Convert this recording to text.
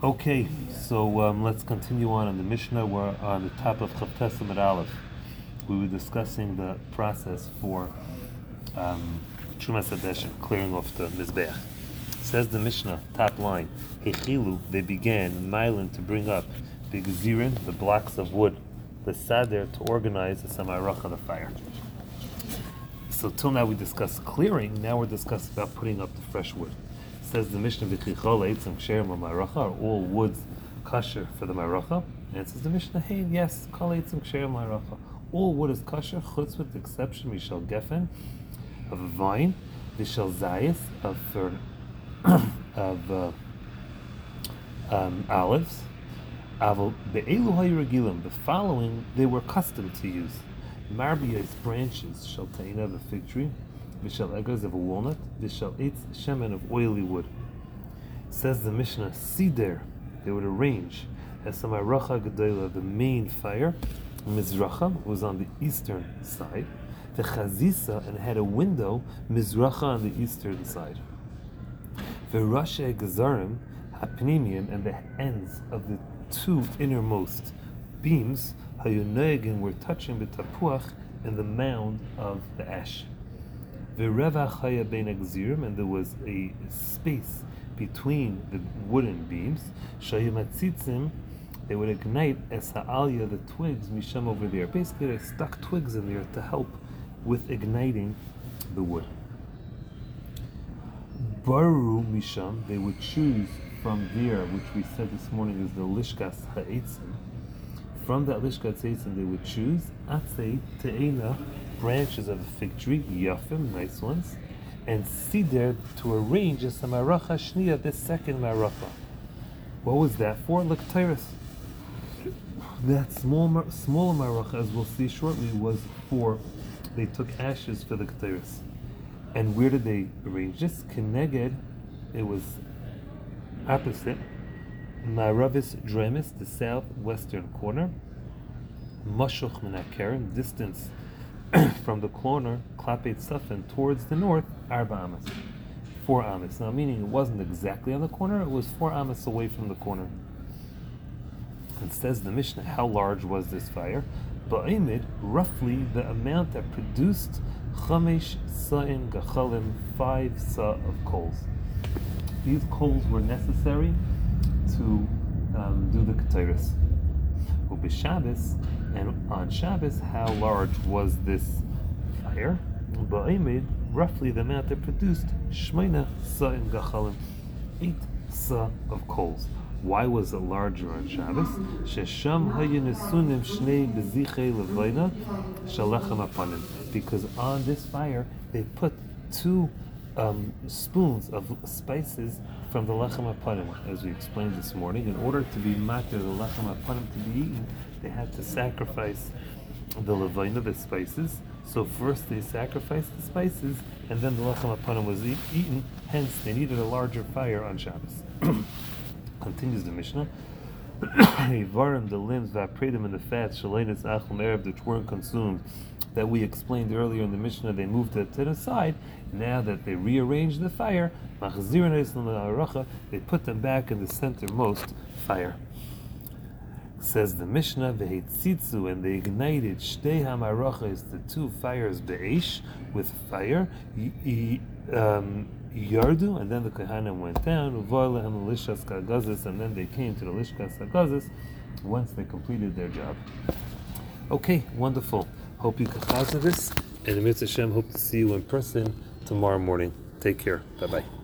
Okay, so um, let's continue on in the Mishnah. We're on the top of Chavtes Amud Aleph. We were discussing the process for um, Trumas Hadeshin, clearing off the Mizbeach. Says the Mishnah, top line, Hechilu, they began, Mylin, to bring up the Gezirin, the blocks of wood, the Sader, to organize the Samarach the fire. So till now we discussed clearing, now we're discussing about putting up the fresh wood. Says the Mishnah, V'chichol eitzim ksherim ma'aracha, are all woods kosher for the ma'aracha? And says the Mishnah, hey, yes, kol eitzim. All wood is kosher, chutz with the exception, mishal gefen, of a vine, v'shal zayis, of, for, of uh, um, olives, Aval be'elu hayragilim, the following they were accustomed to use. Marbiyas branches, shall taina of a fig tree, v'shal egaz of a walnut, v'shal eitz shemen of oily wood. Says the Mishnah, see there, they would arrange as some aracha gedola, the main fire, Mizracha was on the eastern side, the chazisa and had a window, Mizracha on the eastern side. V'rashe gazarim, hapnimium, and the ends of the two innermost beams, hayunegin were touching the tapuach and the mound of the ash. And there was a space between the wooden beams. They would ignite as the twigs, misham over there. Basically, they stuck twigs in there to help with igniting the wood. Baru misham, they would choose from there, which we said this morning is the lishkas ha'etzim. From that lishkas ha'etzim, they would choose atzei te'ena, branches of a fig tree, yafim, nice ones, and sider to arrange a samaracha shniya, the second maracha. What was that for? Lektiris. That small, smaller maracha, as we'll see shortly, was for they took ashes for the ktiris. And where did they arrange this? Keneged, it was opposite. Maravis Dremis, the southwestern corner. Mashuch Menakeren, distance from the corner, Klapet Safin, towards the north, Arba Amas. Four Amas. Now, meaning it wasn't exactly on the corner, it was four Amas away from the corner. It says the Mishnah, how large was this fire? Ba'imid, roughly the amount that produced Chamesh Sa'in Gachalim, five sa of coals. These coals were necessary to um, do the Ketairis. Shabbos, and on Shabbos, how large was this fire? Ba'imid, roughly the amount that produced Shmeina Sa'in Gachalim, eight sa of coals. Why was it larger on Shabbos? Shesham hayinesunim shnei beziche levayna shalechem apanim. Because on this fire they put two um, spoons of spices from the lechem apanim, as we explained this morning. In order to be matir the lechem apanim to be eaten, they had to sacrifice the levayna, the spices. So first they sacrificed the spices, and then the lechem apanim was eaten. Hence, they needed a larger fire on Shabbos. Continues the Mishnah. Varim, the limbs, vapradim, and the fats, shalenis, achum, erev, which weren't consumed, that we explained earlier in the Mishnah, they moved it to the side. Now that they rearranged the fire, they put them back in the centermost fire. Says the Mishnah, and they ignited Shtei the two fires, Be'esh, with fire, um, Yardu, and then the Kohanim went down, and then they came to the Lishkas Hagazis once they completed their job. Okay, wonderful. Hope you can chazah this, and Mitzvah Hashem, hope to see you in person tomorrow morning. Take care. Bye bye.